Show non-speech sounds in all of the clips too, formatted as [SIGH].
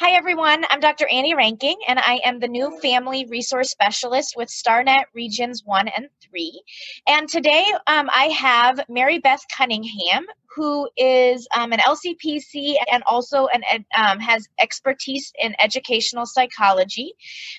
Hi, everyone. I'm Dr. Anni Reinking, and I am the new Family Resource Specialist with StarNet Regions 1 and 3. And today um, I have Mary Beth Cunningham, who is um, an LCPC and also an um, has expertise in educational psychology,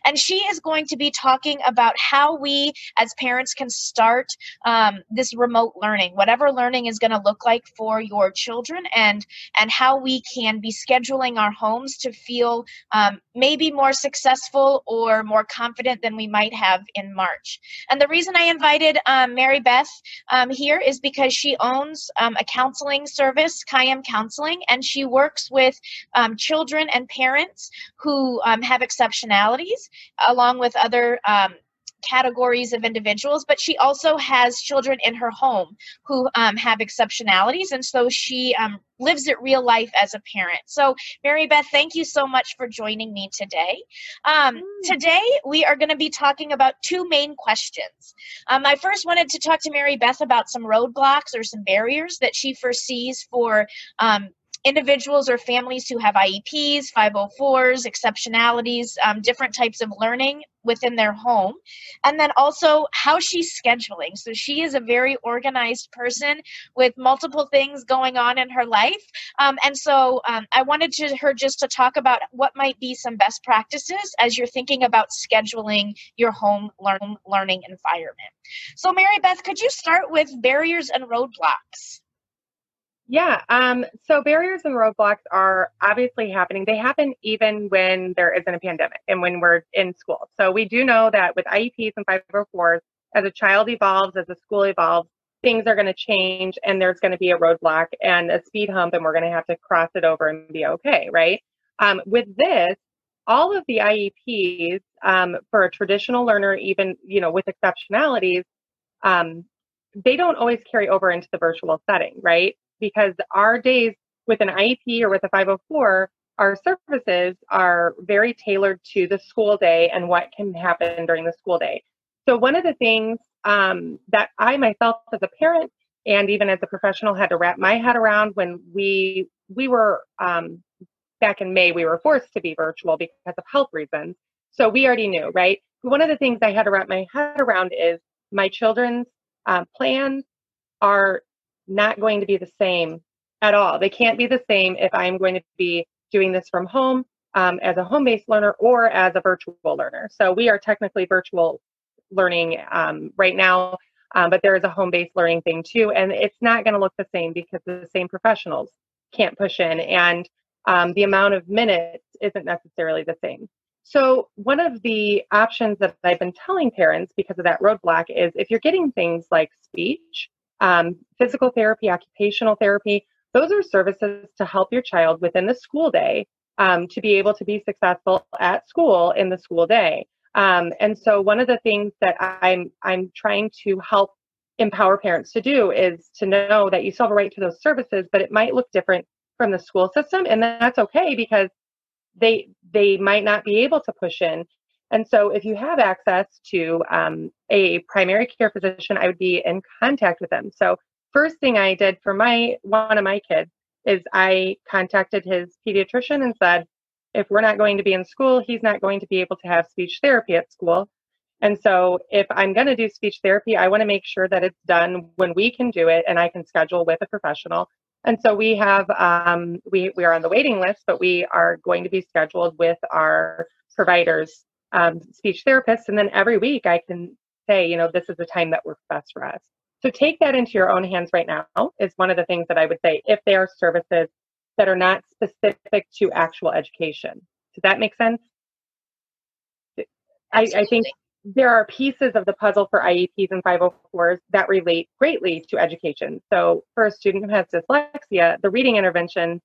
and she is going to be talking about how we as parents can start um, this remote learning, whatever learning is going to look like for your children, and and how we can be scheduling our homes to feel um, maybe more successful or more confident than we might have in March. And the reason I invited um, Mary Beth here is because she owns a counseling counseling service, Caim Counseling, and she works with um, children and parents who um, have exceptionalities, along with other um, categories of individuals, but she also has children in her home who um, have exceptionalities, and so she um, lives it real life as a parent. So, Mary Beth, thank you so much for joining me today. Um, mm. Today, we are going to be talking about two main questions. Um, I first wanted to talk to Mary Beth about some roadblocks or some barriers that she foresees for um, individuals or families who have IEPs, 504s, exceptionalities, um, different types of learning within their home. And then also how she's scheduling. So she is a very organized person with multiple things going on in her life. Um, and so um, I wanted to, her just to talk about what might be some best practices as you're thinking about scheduling your home learn, learning environment. So Mary Beth, could you start with barriers and roadblocks? Yeah. Um, so barriers and roadblocks are obviously happening. They happen even when there isn't a pandemic and when we're in school. So we do know that with IEPs and 504s, as a child evolves, as a school evolves, things are going to change and there's going to be a roadblock and a speed hump and we're going to have to cross it over and be okay, right? Um, with this, all of the IEPs um, for a traditional learner, even you know with exceptionalities, um, they don't always carry over into the virtual setting, right? Because our days with an IEP or with a 504, our services are very tailored to the school day and what can happen during the school day. So, one of the things um, that I myself, as a parent and even as a professional, had to wrap my head around when we we were um, back in May, we were forced to be virtual because of health reasons. So we already knew, right? One of the things I had to wrap my head around is my children's uh, plans are not going to be the same at all. They can't be the same if I'm going to be doing this from home um, as a home based learner or as a virtual learner. So we are technically virtual learning um, right now, um, but there is a home based learning thing too. And it's not going to look the same because the same professionals can't push in and um, the amount of minutes isn't necessarily the same. So, one of the options that I've been telling parents because of that roadblock is if you're getting things like speech, um, physical therapy, occupational therapy. Those are services to help your child within the school day um, to be able to be successful at school in the school day. Um, and so, one of the things that I'm I'm trying to help empower parents to do is to know that you still have a right to those services, but it might look different from the school system, and that's okay because they they might not be able to push in and so, if you have access to um, a primary care physician, I would be in contact with them. So, first thing I did for my one of my kids is I contacted his pediatrician and said, if we're not going to be in school, he's not going to be able to have speech therapy at school. And so, if I'm going to do speech therapy, I want to make sure that it's done when we can do it and I can schedule with a professional. And so we have um, we we are on the waiting list, but we are going to be scheduled with our providers um, speech therapists. And then every week I can say, you know, this is the time that works best for us. So take that into your own hands right now is one of the things that I would say if they are services that are not specific to actual education. Does that make sense? I, I, think there are pieces of the puzzle for IEPs and 504s that relate greatly to education. So for a student who has dyslexia, the reading interventions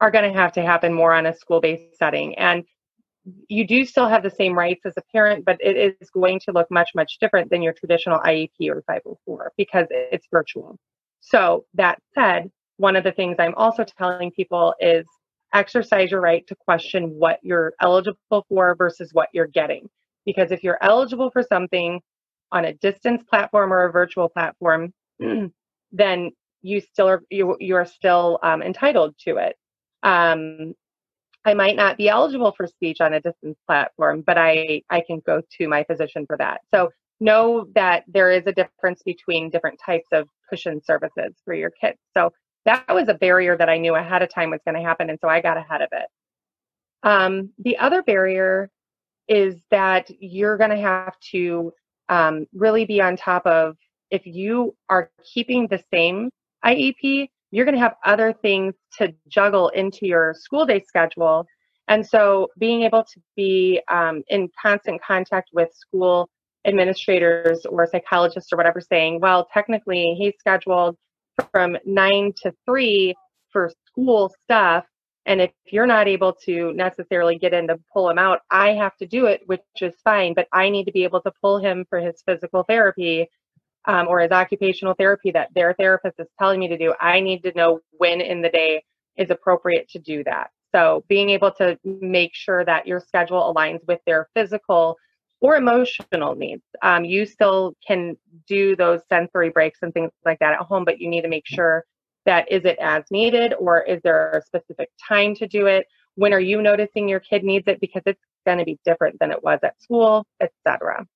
are going to have to happen more on a school-based setting. And you do still have the same rights as a parent, but it is going to look much, much different than your traditional IEP or 504 because it's virtual. So, that said, one of the things I'm also telling people is exercise your right to question what you're eligible for versus what you're getting. Because if you're eligible for something on a distance platform or a virtual platform, [CLEARS THROAT] then you still are you, you are still um, entitled to it. Um, I might not be eligible for speech on a distance platform, but I, I can go to my physician for that. So know that there is a difference between different types of cushion services for your kids. So that was a barrier that I knew ahead of time was going to happen. And so I got ahead of it. Um, the other barrier is that you're going to have to um, really be on top of if you are keeping the same IEP, you're going to have other things to juggle into your school day schedule. And so being able to be um, in constant contact with school administrators or psychologists or whatever saying, well, technically he's scheduled from nine to three for school stuff. And if you're not able to necessarily get in to pull him out, I have to do it, which is fine. But I need to be able to pull him for his physical therapy um, or his occupational therapy that their therapist is telling me to do. I need to know when in the day is appropriate to do that. So being able to make sure that your schedule aligns with their physical or emotional needs. Um, you still can do those sensory breaks and things like that at home, but you need to make sure that is it as needed or is there a specific time to do it? When are you noticing your kid needs it because it's going to be different than it was at school, etc.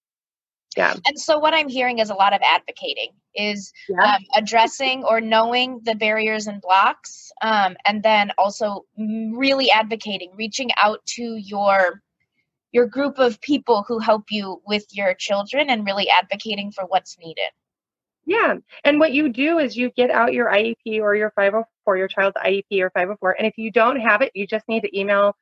Yeah. And so what I'm hearing is a lot of advocating, is yeah. um, addressing or knowing the barriers and blocks, um, and then also really advocating, reaching out to your your group of people who help you with your children and really advocating for what's needed. Yeah. And what you do is you get out your IEP or your 504, your child's IEP or 504. And if you don't have it, you just need to email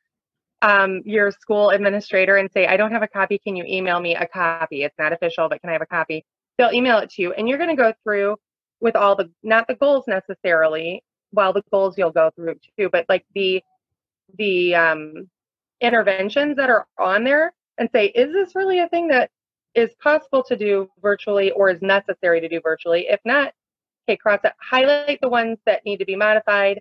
um, your school administrator and say, I don't have a copy. Can you email me a copy? It's not official, but can I have a copy? They'll email it to you. And you're going to go through with all the, not the goals necessarily. while the goals you'll go through too, but like the, the um, interventions that are on there and say, is this really a thing that is possible to do virtually or is necessary to do virtually? If not, okay, cross it, highlight the ones that need to be modified,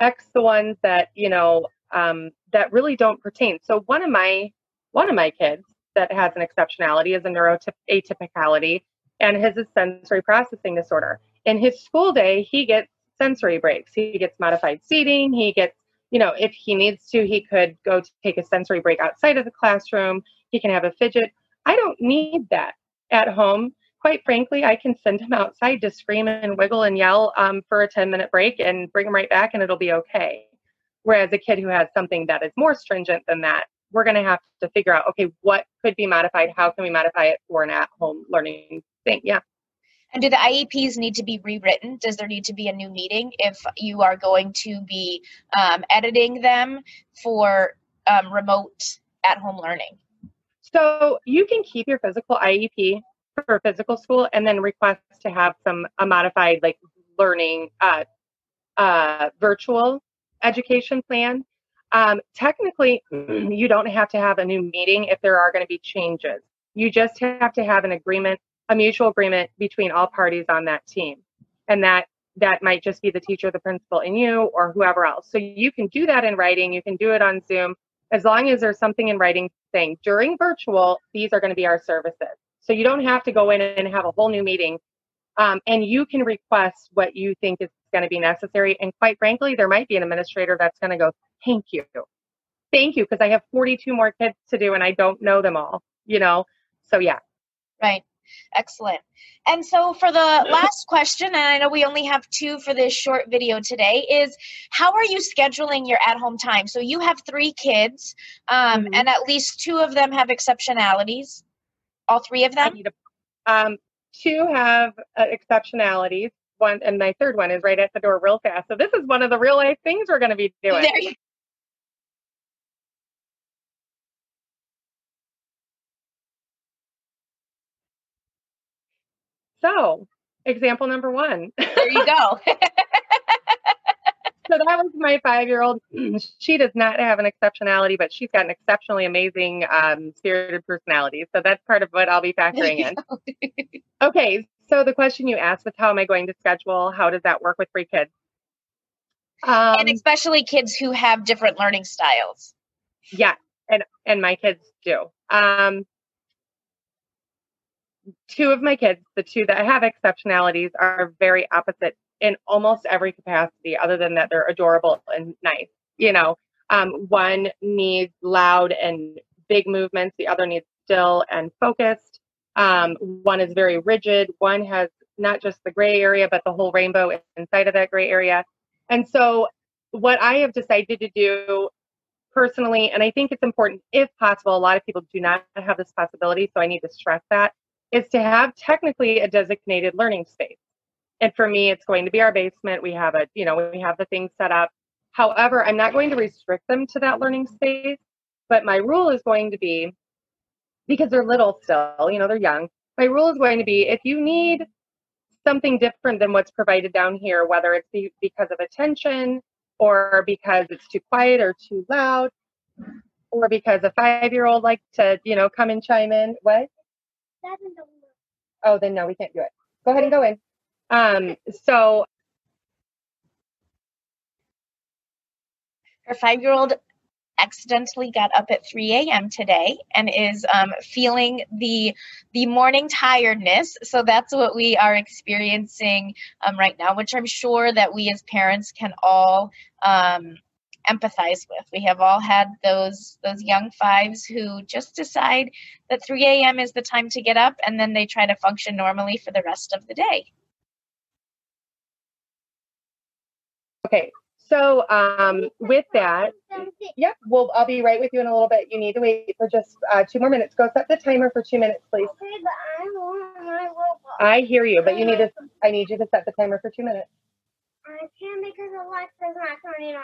X the ones that, you know, um, that really don't pertain. So one of my one of my kids that has an exceptionality is a neuroatypicality and his is sensory processing disorder. In his school day, he gets sensory breaks. He gets modified seating. He gets you know, if he needs to, he could go take a sensory break outside of the classroom. He can have a fidget. I don't need that at home. Quite frankly, I can send him outside to scream and wiggle and yell um, for a 10 minute break and bring him right back and it'll be okay. Whereas a kid who has something that is more stringent than that, we're going to have to figure out okay, what could be modified? How can we modify it for an at home learning thing? Yeah. And do the IEPs need to be rewritten? Does there need to be a new meeting if you are going to be um, editing them for um, remote at home learning? So you can keep your physical IEP for physical school and then request to have some a modified like learning uh, uh, virtual education plan. Um, technically, you don't have to have a new meeting if there are going to be changes. You just have to have an agreement a mutual agreement between all parties on that team. And that that might just be the teacher, the principal, and you, or whoever else. So you can do that in writing. You can do it on Zoom as long as there's something in writing saying during virtual, these are going to be our services. So you don't have to go in and have a whole new meeting. Um, and you can request what you think is going to be necessary. And quite frankly, there might be an administrator that's going to go, thank you. Thank you, because I have 42 more kids to do and I don't know them all, you know? So yeah. Right. Excellent. And so for the last question, and I know we only have two for this short video today, is how are you scheduling your at-home time? So you have three kids, um, mm-hmm. and at least two of them have exceptionalities. All three of them. A, um, two have uh, exceptionalities. One and my third one is right at the door, real fast. So this is one of the real life things we're going to be doing. There So, example number one. There you go. [LAUGHS] [LAUGHS] so that was my five-year-old. [CLEARS THROAT] She does not have an exceptionality, but she's got an exceptionally amazing um, spirited personality. So that's part of what I'll be [LAUGHS] factoring in. [LAUGHS] okay, so the question you asked was, how am I going to schedule? How does that work with three kids? Um, and especially kids who have different learning styles. Yeah, and and my kids do. Um, two of my kids, the two that have exceptionalities, are very opposite in almost every capacity, other than that they're adorable and nice, you know. Um, one needs loud and big movements, the other needs still and focused. Um, one is very rigid, one has not just the gray area, but the whole rainbow inside of that gray area. And so, what I have decided to do personally, and I think it's important if possible, a lot of people do not have this possibility, so I need to stress that, is to have technically a designated learning space. And for me, it's going to be our basement. We have a, you know, we have the things set up. However, I'm not going to restrict them to that learning space, but my rule is going to be because they're little still, you know, they're young. My rule is going to be if you need something different than what's provided down here, whether it's because of attention or because it's too quiet or too loud, or because a five year old likes to, you know, come and chime in. What? Oh, then no, we can't do it. Go ahead and go in. Um, so her five year old accidentally got up at 3 a.m. today and is um, feeling the the morning tiredness. So that's what we are experiencing um, right now, which I'm sure that we as parents can all um, empathize with. We have all had those those young fives who just decide that 3 a.m. is the time to get up, and then they try to function normally for the rest of the day. Okay, so um, with that, yep, well, I'll be right with you in a little bit. You need to wait for just uh, two more minutes. Go set the timer for two minutes, please. Okay, but I want my robot. I hear you, but you need to. I need you to set the timer for two minutes. I can't because Alexa's not turning on.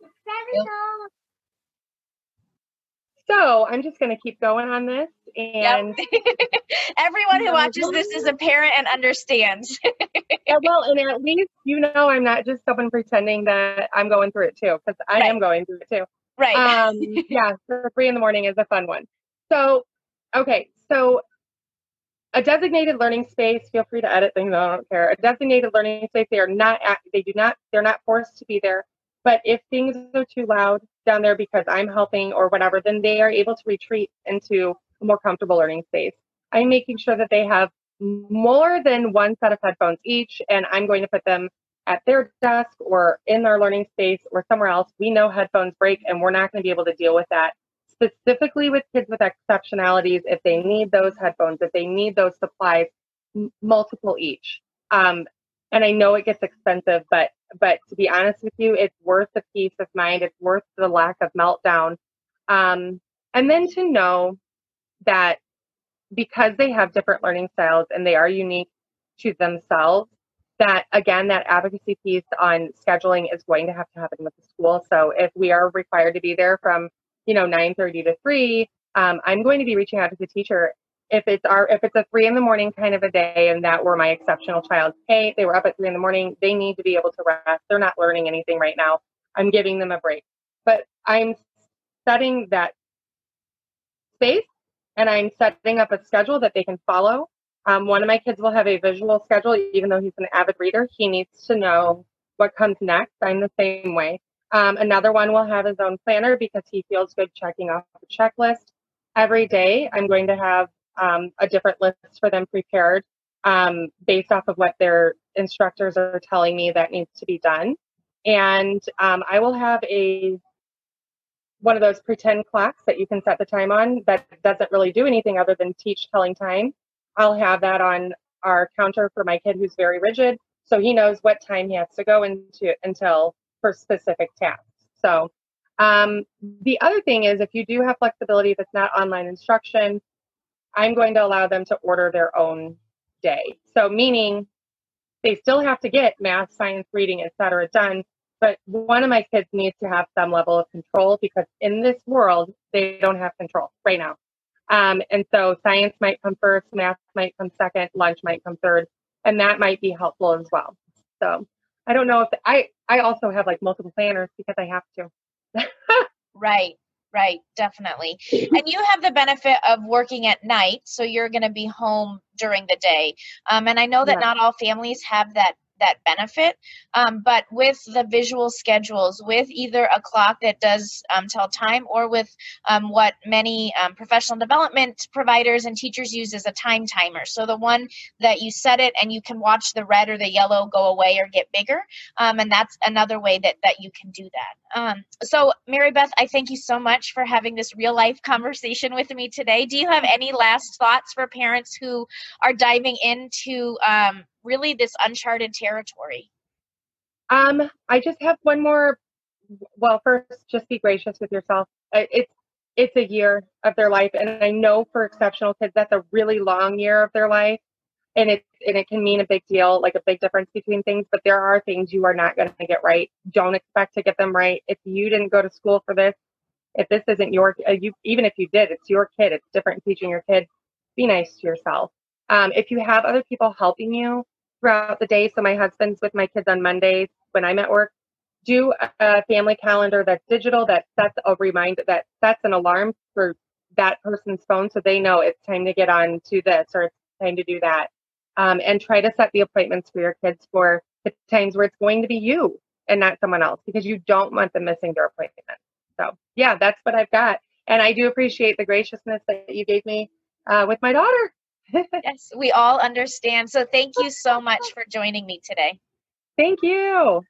Seven dollars. So I'm just going to keep going on this, and Yep. [LAUGHS] Everyone who watches this is a parent and understands. [LAUGHS] Yeah, well, and at least you know I'm not just someone pretending that I'm going through it too, because I am going through it too. right. Um, [LAUGHS] yeah, for three in the morning is a fun one. So, okay, so a designated learning space. Feel free to edit things. I don't care. A designated learning space. They are not. At, they do not. They're not forced to be there. But if things are too loud down there because I'm helping or whatever, then they are able to retreat into a more comfortable learning space. I'm making sure that they have more than one set of headphones each, and I'm going to put them at their desk or in their learning space or somewhere else. We know headphones break, and we're not going to be able to deal with that. Specifically with kids with exceptionalities, if they need those headphones, if they need those supplies, m- multiple each. Um, and I know it gets expensive, but but to be honest with you, it's worth the peace of mind. It's worth the lack of meltdown. Um, and then to know that because they have different learning styles and they are unique to themselves, that again, that advocacy piece on scheduling is going to have to happen with the school. So if we are required to be there from, you know, 9:30 to 3, um, I'm going to be reaching out to the teacher if it's our if it's a three in the morning kind of a day and that were my exceptional child hey they were up at three in the morning they need to be able to rest. They're not learning anything right now. I'm giving them a break. But i'm setting that space and i'm setting up a schedule that they can follow. Um, one of my kids will have a visual schedule even though he's an avid reader. He needs to know what comes next. I'm the same way. Um, another one will have his own planner because he feels good checking off the checklist. Every day i'm going to have um, a different list for them prepared um, based off of what their instructors are telling me that needs to be done. And um, I will have a one of those pretend clocks that you can set the time on that doesn't really do anything other than teach telling time. I'll have that on our counter for my kid who's very rigid, so he knows what time he has to go into until for specific tasks. So um, the other thing is if you do have flexibility, if it's not online instruction, I'm going to allow them to order their own day. So meaning they still have to get math, science, reading, et cetera done. But one of my kids needs to have some level of control because in this world, they don't have control right now. Um, and so science might come first, math might come second, lunch might come third, and that might be helpful as well. So I don't know if I, I also have like multiple planners because I have to. [LAUGHS] right. Right, definitely. [LAUGHS] And you have the benefit of working at night, so you're going to be home during the day. Um, and I know that Yeah. not all families have that that benefit. Um, but with the visual schedules, with either a clock that does um, tell time or with um, what many um, professional development providers and teachers use as a time timer. So the one that you set it and you can watch the red or the yellow go away or get bigger. Um, and that's another way that, that you can do that. Um, so Mary Beth, I thank you so much for having this real life [LAUGHS] conversation with me today. Do you have any last thoughts for parents who are diving into really this uncharted territory? Um, I just have one more. Well, first, just be gracious with yourself. It's it's a year of their life, and I know for exceptional kids that's a really long year of their life, and it and it can mean a big deal, like a big difference between things. But there are things you are not going to get right. Don't expect to get them right. If you didn't go to school for this, if this isn't your, uh, you even if you did, it's your kid. It's different teaching your kid. Be nice to yourself. Um, if you have other people helping you throughout the day, so my husband's with my kids on Mondays when I'm at work, do a family calendar that's digital that sets a reminder that sets an alarm for that person's phone so they know it's time to get on to this or it's time to do that. Um, and try to set the appointments for your kids for the times where it's going to be you and not someone else because you don't want them missing their appointment. So, yeah, that's what I've got. And I do appreciate the graciousness that you gave me uh, with my daughter. [LAUGHS] yes, we all understand. So, thank you so much for joining me today. Thank you.